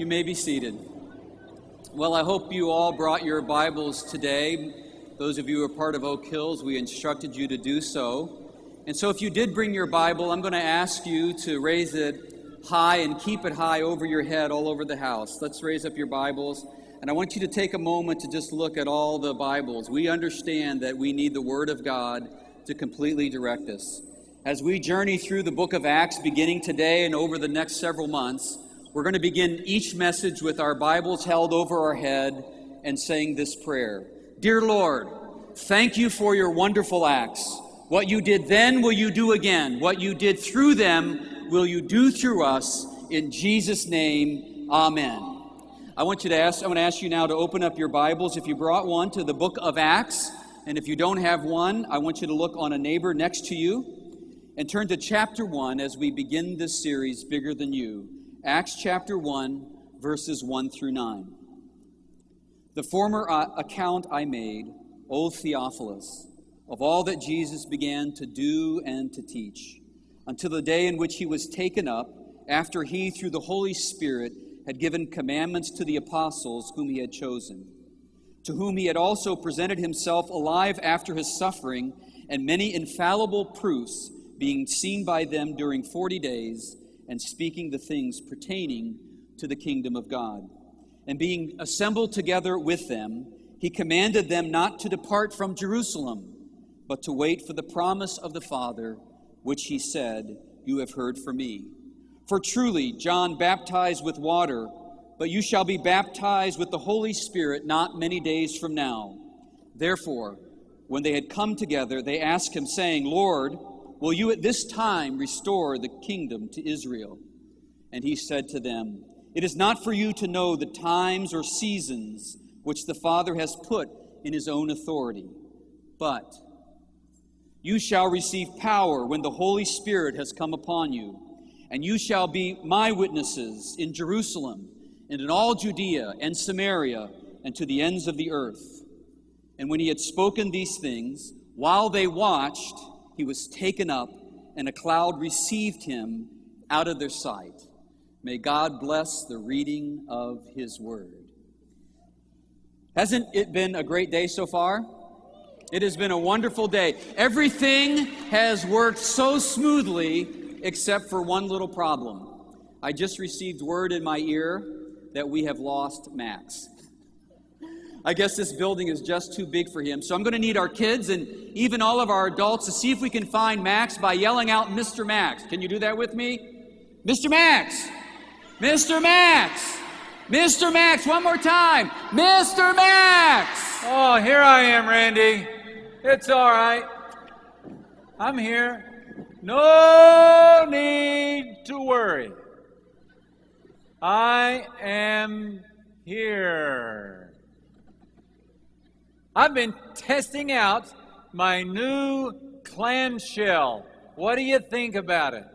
You may be seated. Well, I hope you all brought your Bibles today. Those of you who are part of Oak Hills, we instructed you to do so. And so, if you did bring your Bible, I'm going to ask you to raise it high and keep it high over your head all over the house. Let's raise up your Bibles. And I want you to take a moment to just look at all the Bibles. We understand that we need the Word of God to completely direct us. As we journey through the book of Acts, beginning today and over the next several months, we're going to begin each message with our Bibles held over our head and saying this prayer Dear Lord, thank you for your wonderful acts. What you did then will you do again. What you did through them will you do through us. In Jesus' name, amen. I want you to ask, I want to ask you now to open up your Bibles, if you brought one, to the book of Acts. And if you don't have one, I want you to look on a neighbor next to you and turn to chapter 1 as we begin this series, Bigger Than You. Acts chapter 1, verses 1 through 9. The former uh, account I made, O Theophilus, of all that Jesus began to do and to teach, until the day in which he was taken up, after he, through the Holy Spirit, had given commandments to the apostles whom he had chosen, to whom he had also presented himself alive after his suffering, and many infallible proofs being seen by them during 40 days, and speaking the things pertaining to the kingdom of God. And being assembled together with them, he commanded them not to depart from Jerusalem, but to wait for the promise of the Father, which he said, You have heard from me. For truly, John baptized with water, but you shall be baptized with the Holy Spirit not many days from now. Therefore, when they had come together, they asked him, saying, Lord, Will you at this time restore the kingdom to Israel? And he said to them, It is not for you to know the times or seasons which the Father has put in his own authority, but you shall receive power when the Holy Spirit has come upon you, and you shall be my witnesses in Jerusalem and in all Judea and Samaria and to the ends of the earth. And when he had spoken these things, while they watched, he was taken up, and a cloud received him out of their sight. May God bless the reading of his word. Hasn't it been a great day so far? It has been a wonderful day. Everything has worked so smoothly except for one little problem. I just received word in my ear that we have lost Max. I guess this building is just too big for him. So I'm going to need our kids and even all of our adults to see if we can find Max by yelling out, Mr. Max. Can you do that with me? Mr. Max! Mr. Max! Mr. Max, one more time. Mr. Max! Oh, here I am, Randy. It's all right. I'm here. No need to worry. I am here. I've been testing out my new clamshell. What do you think about it?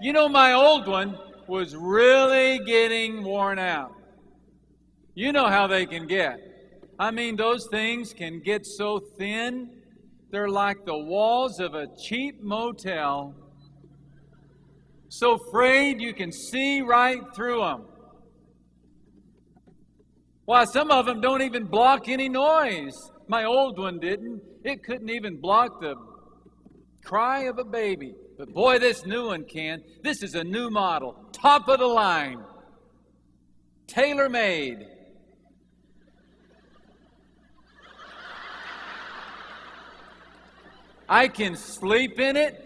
You know, my old one was really getting worn out. You know how they can get. I mean, those things can get so thin, they're like the walls of a cheap motel, so frayed you can see right through them. Why, some of them don't even block any noise. My old one didn't. It couldn't even block the cry of a baby. But boy, this new one can. This is a new model, top of the line, tailor made. I can sleep in it.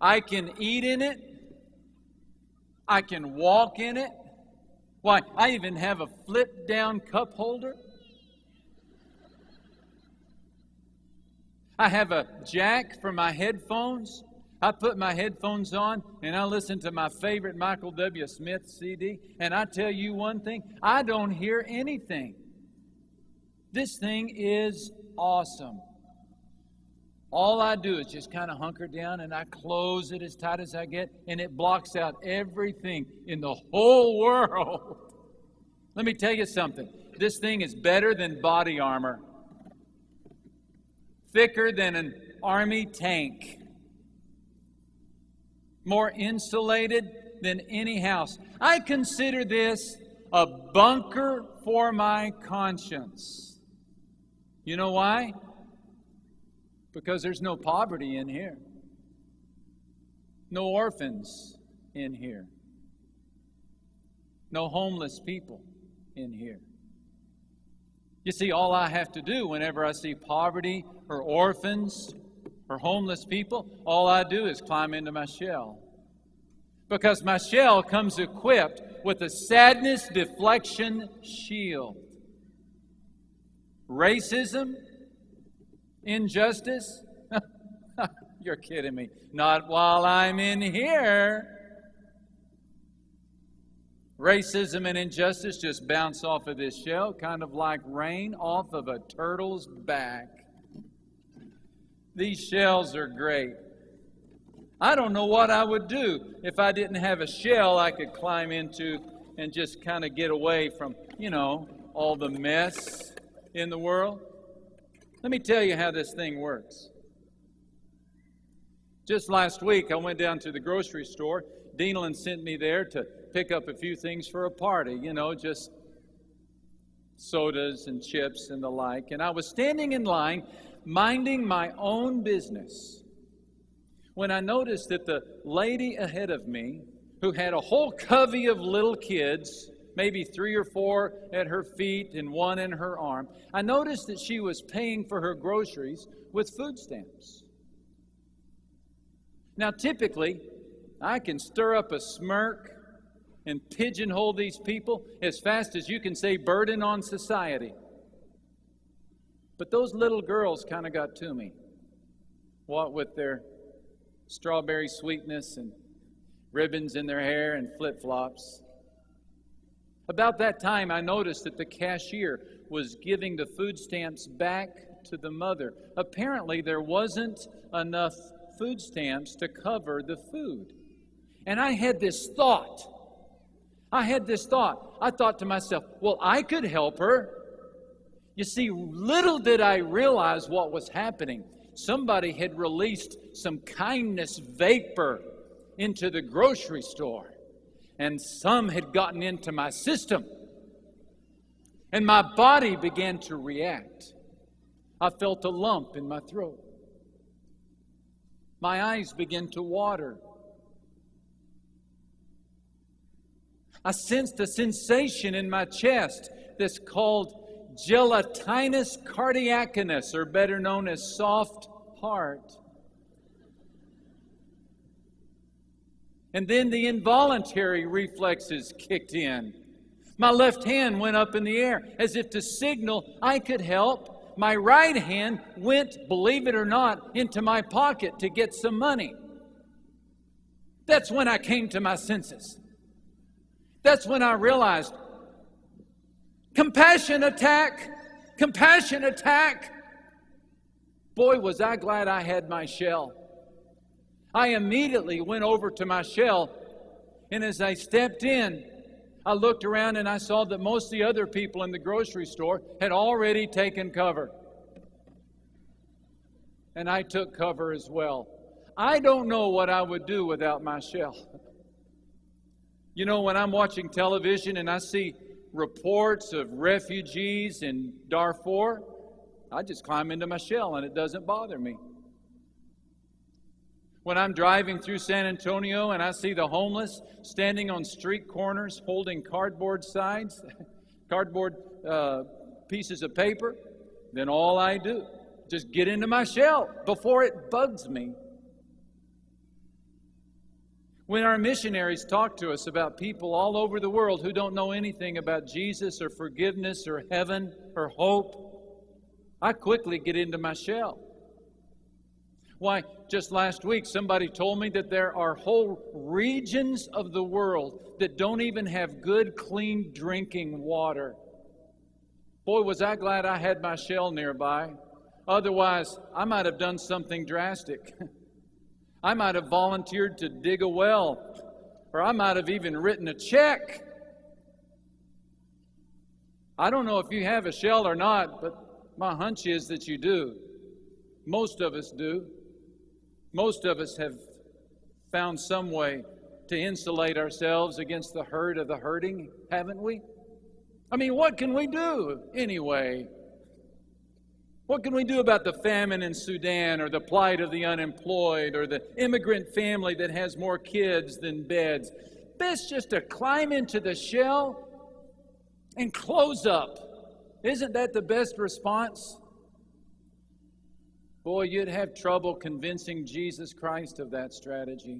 I can eat in it. I can walk in it. Why, I even have a flip down cup holder. I have a jack for my headphones. I put my headphones on and I listen to my favorite Michael W. Smith CD. And I tell you one thing I don't hear anything. This thing is awesome. All I do is just kind of hunker down and I close it as tight as I get, and it blocks out everything in the whole world. Let me tell you something this thing is better than body armor, thicker than an army tank, more insulated than any house. I consider this a bunker for my conscience. You know why? Because there's no poverty in here, no orphans in here, no homeless people in here. You see, all I have to do whenever I see poverty or orphans or homeless people, all I do is climb into my shell. Because my shell comes equipped with a sadness deflection shield. Racism, injustice, you're kidding me. Not while I'm in here. Racism and injustice just bounce off of this shell, kind of like rain off of a turtle's back. These shells are great. I don't know what I would do if I didn't have a shell I could climb into and just kind of get away from, you know, all the mess in the world. Let me tell you how this thing works. Just last week, I went down to the grocery store. Denalyn sent me there to pick up a few things for a party, you know, just sodas and chips and the like. And I was standing in line, minding my own business, when I noticed that the lady ahead of me, who had a whole covey of little kids, maybe three or four at her feet and one in her arm, I noticed that she was paying for her groceries with food stamps. Now, typically, I can stir up a smirk and pigeonhole these people as fast as you can say burden on society. But those little girls kind of got to me. What with their strawberry sweetness and ribbons in their hair and flip flops. About that time, I noticed that the cashier was giving the food stamps back to the mother. Apparently, there wasn't enough food stamps to cover the food. And I had this thought. I had this thought. I thought to myself, well, I could help her. You see, little did I realize what was happening. Somebody had released some kindness vapor into the grocery store, and some had gotten into my system. And my body began to react. I felt a lump in my throat. My eyes began to water. I sensed a sensation in my chest that's called gelatinous cardiacinus, or better known as soft heart. And then the involuntary reflexes kicked in. My left hand went up in the air as if to signal I could help. My right hand went, believe it or not, into my pocket to get some money. That's when I came to my senses. That's when I realized compassion attack, compassion attack. Boy, was I glad I had my shell. I immediately went over to my shell, and as I stepped in, I looked around and I saw that most of the other people in the grocery store had already taken cover. And I took cover as well. I don't know what I would do without my shell. You know, when I'm watching television and I see reports of refugees in Darfur, I just climb into my shell and it doesn't bother me. When I'm driving through San Antonio and I see the homeless standing on street corners holding cardboard signs, cardboard uh, pieces of paper, then all I do just get into my shell before it bugs me. When our missionaries talk to us about people all over the world who don't know anything about Jesus or forgiveness or heaven or hope, I quickly get into my shell. Why, just last week, somebody told me that there are whole regions of the world that don't even have good, clean drinking water. Boy, was I glad I had my shell nearby. Otherwise, I might have done something drastic. I might have volunteered to dig a well, or I might have even written a check. I don't know if you have a shell or not, but my hunch is that you do. Most of us do. Most of us have found some way to insulate ourselves against the hurt of the hurting, haven't we? I mean, what can we do anyway? What can we do about the famine in Sudan or the plight of the unemployed or the immigrant family that has more kids than beds? Best just to climb into the shell and close up. Isn't that the best response? Boy, you'd have trouble convincing Jesus Christ of that strategy.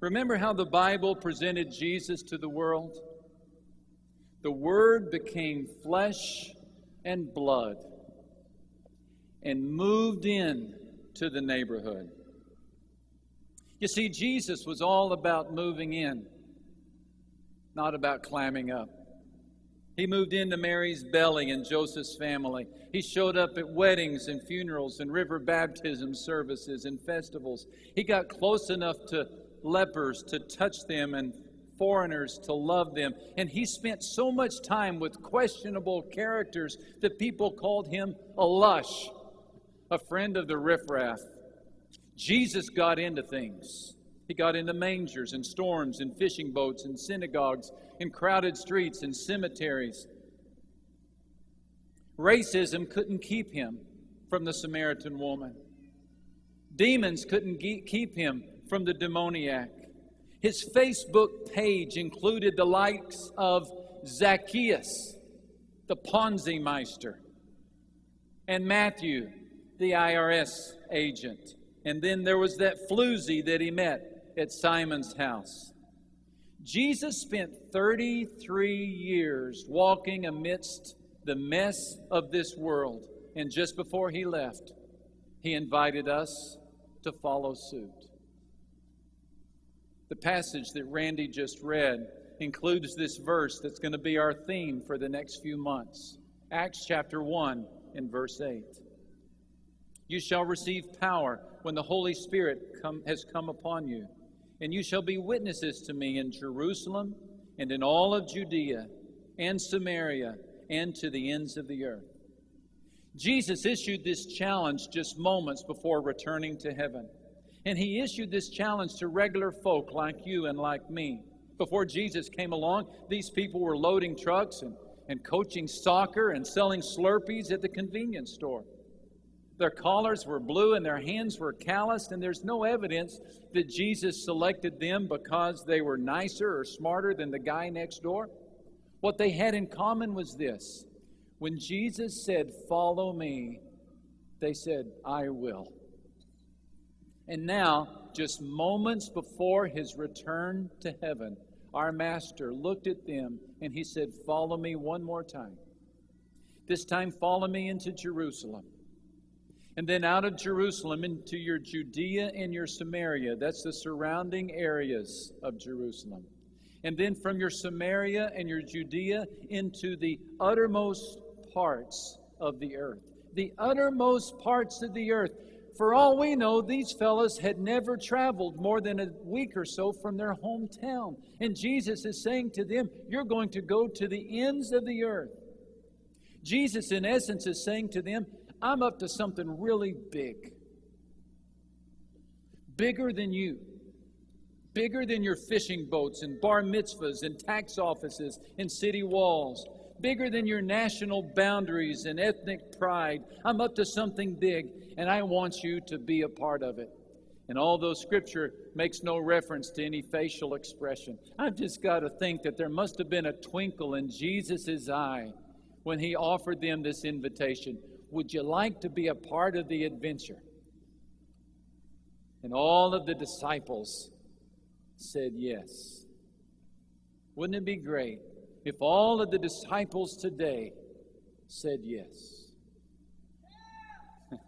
Remember how the Bible presented Jesus to the world? The Word became flesh and blood and moved in to the neighborhood. You see, Jesus was all about moving in, not about climbing up. He moved into Mary's belly and Joseph's family. He showed up at weddings and funerals and river baptism services and festivals. He got close enough to lepers to touch them and foreigners to love them. And he spent so much time with questionable characters that people called him a lush, a friend of the riffraff. Jesus got into things. He got into mangers and storms and fishing boats and synagogues and crowded streets and cemeteries. Racism couldn't keep him from the Samaritan woman. Demons couldn't keep him from the demoniac. His Facebook page included the likes of Zacchaeus, the Ponzi Meister, and Matthew, the IRS agent. And then there was that floozy that he met at Simon's house. Jesus spent 33 years walking amidst the mess of this world. And just before he left, he invited us to follow suit. The passage that Randy just read includes this verse that's going to be our theme for the next few months Acts chapter 1 and verse 8. You shall receive power when the Holy Spirit come, has come upon you and you shall be witnesses to me in Jerusalem and in all of Judea and Samaria and to the ends of the earth. Jesus issued this challenge just moments before returning to heaven. And he issued this challenge to regular folk like you and like me. Before Jesus came along, these people were loading trucks and, and coaching soccer and selling Slurpees at the convenience store. Their collars were blue and their hands were calloused, and there's no evidence that Jesus selected them because they were nicer or smarter than the guy next door. What they had in common was this when Jesus said, Follow me, they said, I will. And now, just moments before his return to heaven, our master looked at them and he said, Follow me one more time. This time, follow me into Jerusalem. And then out of Jerusalem into your Judea and your Samaria. That's the surrounding areas of Jerusalem. And then from your Samaria and your Judea into the uttermost parts of the earth. The uttermost parts of the earth. For all we know, these fellows had never traveled more than a week or so from their hometown. And Jesus is saying to them, You're going to go to the ends of the earth. Jesus, in essence, is saying to them, I'm up to something really big. Bigger than you. Bigger than your fishing boats and bar mitzvahs and tax offices and city walls. Bigger than your national boundaries and ethnic pride. I'm up to something big, and I want you to be a part of it. And although Scripture makes no reference to any facial expression, I've just got to think that there must have been a twinkle in Jesus' eye when he offered them this invitation. Would you like to be a part of the adventure? And all of the disciples said yes. Wouldn't it be great if all of the disciples today said yes?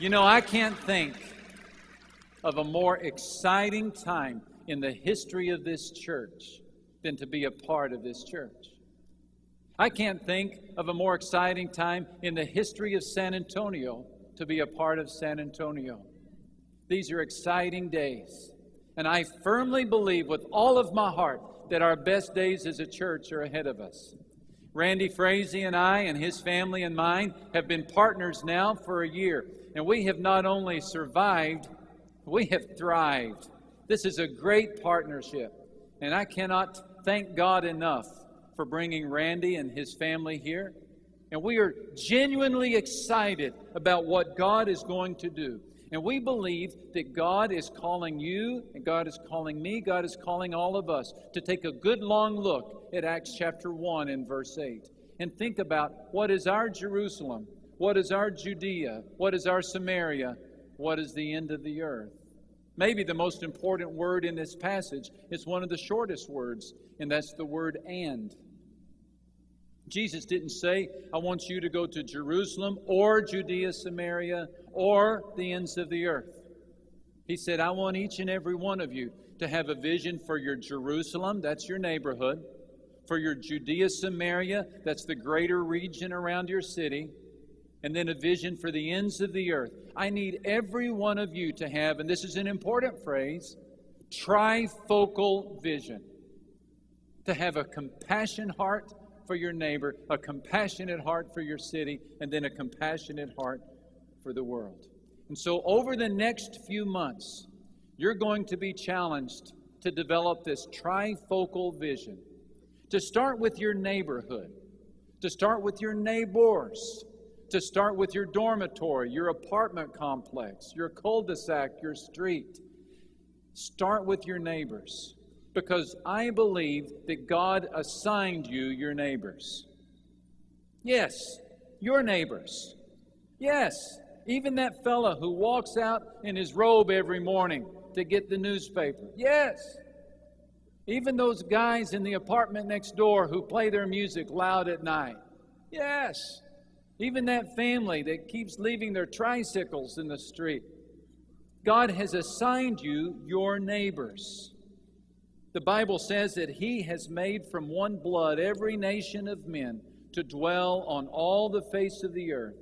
you know, I can't think of a more exciting time in the history of this church than to be a part of this church. I can't think of a more exciting time in the history of San Antonio to be a part of San Antonio. These are exciting days. And I firmly believe with all of my heart that our best days as a church are ahead of us. Randy Frazee and I and his family and mine have been partners now for a year, and we have not only survived, we have thrived. This is a great partnership, and I cannot thank God enough for bringing Randy and his family here. And we are genuinely excited about what God is going to do. And we believe that God is calling you, and God is calling me, God is calling all of us to take a good long look at Acts chapter 1 and verse 8 and think about what is our Jerusalem, what is our Judea, what is our Samaria, what is the end of the earth. Maybe the most important word in this passage is one of the shortest words, and that's the word and. Jesus didn't say, I want you to go to Jerusalem or Judea, Samaria, or the ends of the earth. He said, I want each and every one of you to have a vision for your Jerusalem, that's your neighborhood, for your Judea, Samaria, that's the greater region around your city, and then a vision for the ends of the earth. I need every one of you to have, and this is an important phrase, trifocal vision. To have a compassion heart for your neighbor, a compassionate heart for your city, and then a compassionate heart for the world. And so, over the next few months, you're going to be challenged to develop this trifocal vision. To start with your neighborhood, to start with your neighbors, to start with your dormitory, your apartment complex, your cul de sac, your street. Start with your neighbors because I believe that God assigned you your neighbors. Yes, your neighbors. Yes, even that fella who walks out in his robe every morning to get the newspaper. Yes. Even those guys in the apartment next door who play their music loud at night. Yes. Even that family that keeps leaving their tricycles in the street. God has assigned you your neighbors. The Bible says that He has made from one blood every nation of men to dwell on all the face of the earth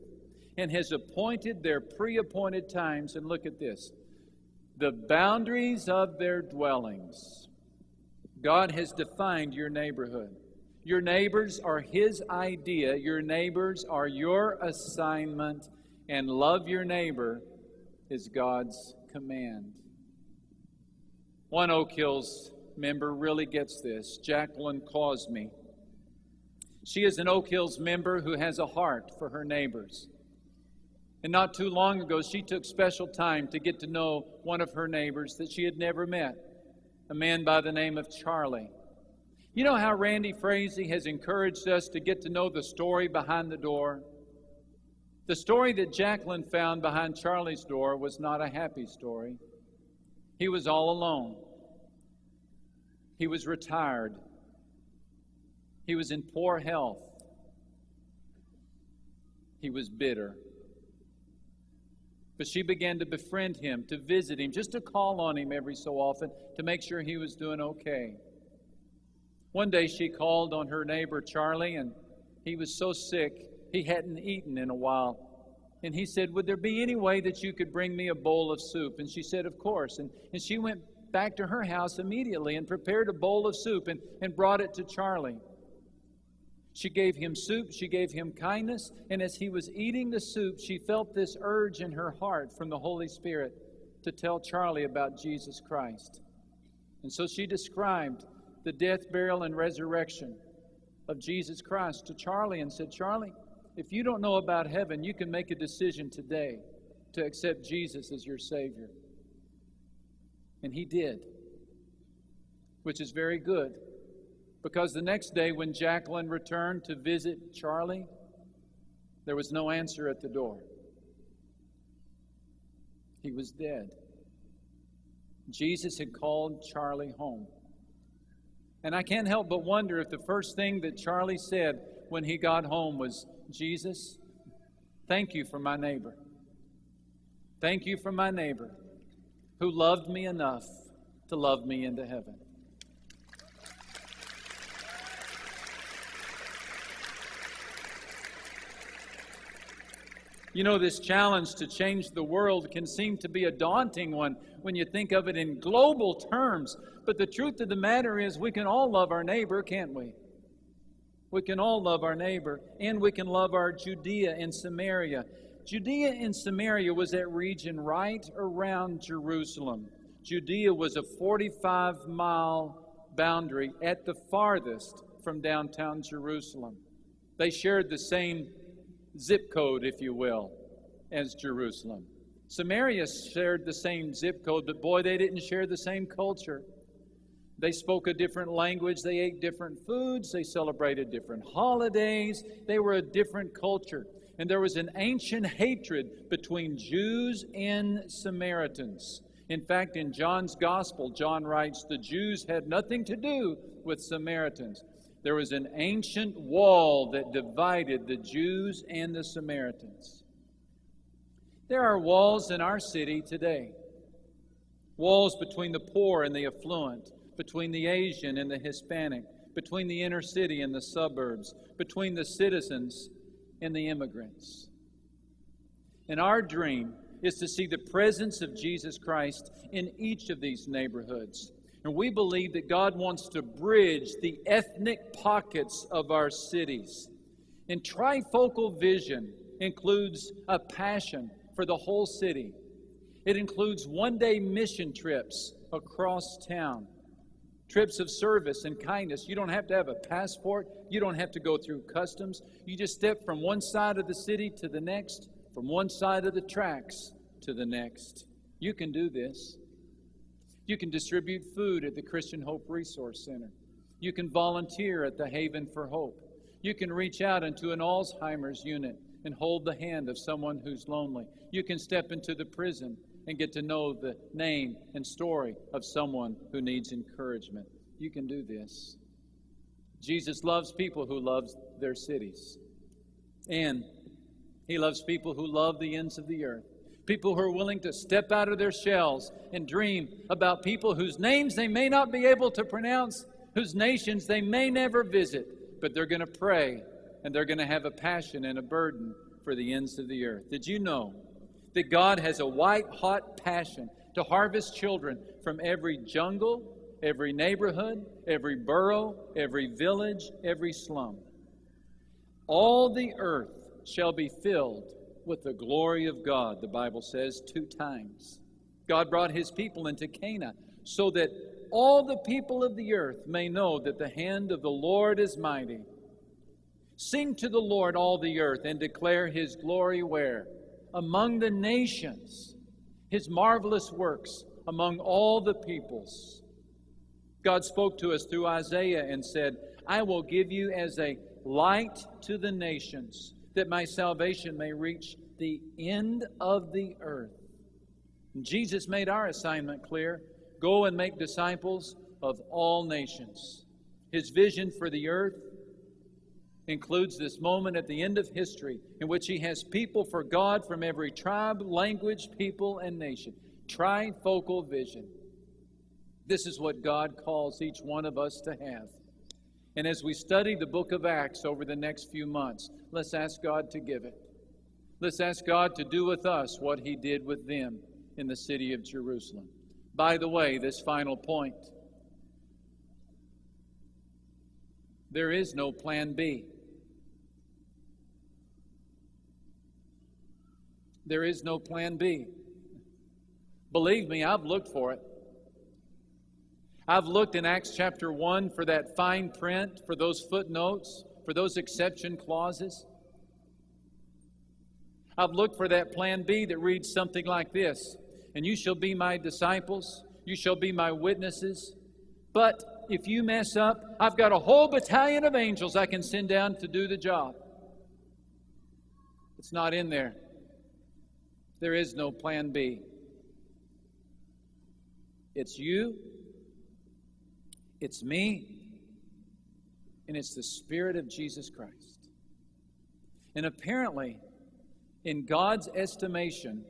and has appointed their pre appointed times. And look at this the boundaries of their dwellings. God has defined your neighborhood. Your neighbors are His idea, your neighbors are your assignment, and love your neighbor is God's command. One Oak Hills member really gets this Jacqueline Cosme. She is an Oak Hills member who has a heart for her neighbors. And not too long ago, she took special time to get to know one of her neighbors that she had never met, a man by the name of Charlie. You know how Randy Frazee has encouraged us to get to know the story behind the door? The story that Jacqueline found behind Charlie's door was not a happy story. He was all alone. He was retired. He was in poor health. He was bitter. But she began to befriend him, to visit him, just to call on him every so often to make sure he was doing okay. One day she called on her neighbor Charlie, and he was so sick he hadn't eaten in a while. And he said, Would there be any way that you could bring me a bowl of soup? And she said, Of course. And, and she went back to her house immediately and prepared a bowl of soup and, and brought it to Charlie. She gave him soup, she gave him kindness, and as he was eating the soup, she felt this urge in her heart from the Holy Spirit to tell Charlie about Jesus Christ. And so she described the death, burial, and resurrection of Jesus Christ to Charlie and said, Charlie, if you don't know about heaven, you can make a decision today to accept Jesus as your Savior. And he did, which is very good. Because the next day, when Jacqueline returned to visit Charlie, there was no answer at the door. He was dead. Jesus had called Charlie home. And I can't help but wonder if the first thing that Charlie said when he got home was, Jesus, thank you for my neighbor. Thank you for my neighbor who loved me enough to love me into heaven. You know, this challenge to change the world can seem to be a daunting one when you think of it in global terms. But the truth of the matter is, we can all love our neighbor, can't we? We can all love our neighbor, and we can love our Judea and Samaria. Judea and Samaria was that region right around Jerusalem. Judea was a 45 mile boundary at the farthest from downtown Jerusalem. They shared the same zip code, if you will, as Jerusalem. Samaria shared the same zip code, but boy, they didn't share the same culture. They spoke a different language, they ate different foods, they celebrated different holidays, they were a different culture. And there was an ancient hatred between Jews and Samaritans. In fact, in John's Gospel, John writes, the Jews had nothing to do with Samaritans. There was an ancient wall that divided the Jews and the Samaritans. There are walls in our city today walls between the poor and the affluent, between the Asian and the Hispanic, between the inner city and the suburbs, between the citizens and the immigrants. And our dream is to see the presence of Jesus Christ in each of these neighborhoods. And we believe that God wants to bridge the ethnic pockets of our cities. And trifocal vision includes a passion for the whole city. It includes one day mission trips across town trips of service and kindness. You don't have to have a passport, you don't have to go through customs. You just step from one side of the city to the next, from one side of the tracks to the next. You can do this. You can distribute food at the Christian Hope Resource Center. You can volunteer at the Haven for Hope. You can reach out into an Alzheimer's unit and hold the hand of someone who's lonely. You can step into the prison and get to know the name and story of someone who needs encouragement. You can do this. Jesus loves people who love their cities. And he loves people who love the ends of the earth. People who are willing to step out of their shells and dream about people whose names they may not be able to pronounce, whose nations they may never visit, but they're going to pray and they're going to have a passion and a burden for the ends of the earth. Did you know that God has a white hot passion to harvest children from every jungle, every neighborhood, every borough, every village, every slum. All the earth shall be filled with the glory of God, the Bible says two times. God brought his people into Canaan so that all the people of the earth may know that the hand of the Lord is mighty. Sing to the Lord, all the earth, and declare his glory where? Among the nations, his marvelous works among all the peoples. God spoke to us through Isaiah and said, I will give you as a light to the nations, that my salvation may reach the end of the earth. And Jesus made our assignment clear go and make disciples of all nations. His vision for the earth includes this moment at the end of history in which he has people for God from every tribe, language, people, and nation. Trifocal vision. This is what God calls each one of us to have. And as we study the book of Acts over the next few months, let's ask God to give it. Let's ask God to do with us what he did with them in the city of Jerusalem. By the way, this final point there is no plan B. There is no plan B. Believe me, I've looked for it. I've looked in Acts chapter 1 for that fine print, for those footnotes, for those exception clauses. I've looked for that plan B that reads something like this And you shall be my disciples, you shall be my witnesses. But if you mess up, I've got a whole battalion of angels I can send down to do the job. It's not in there. There is no plan B. It's you, it's me, and it's the Spirit of Jesus Christ. And apparently, in God's estimation,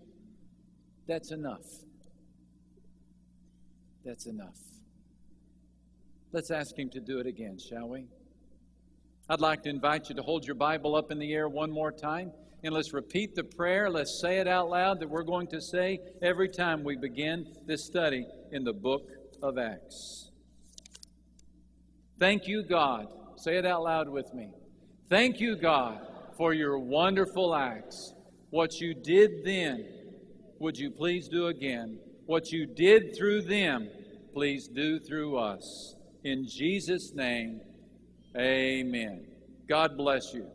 that's enough. That's enough. Let's ask Him to do it again, shall we? I'd like to invite you to hold your Bible up in the air one more time. And let's repeat the prayer. Let's say it out loud that we're going to say every time we begin this study in the book of Acts. Thank you, God, Say it out loud with me. Thank you, God, for your wonderful acts. What you did then, would you please do again? What you did through them, please do through us. In Jesus' name, amen. God bless you.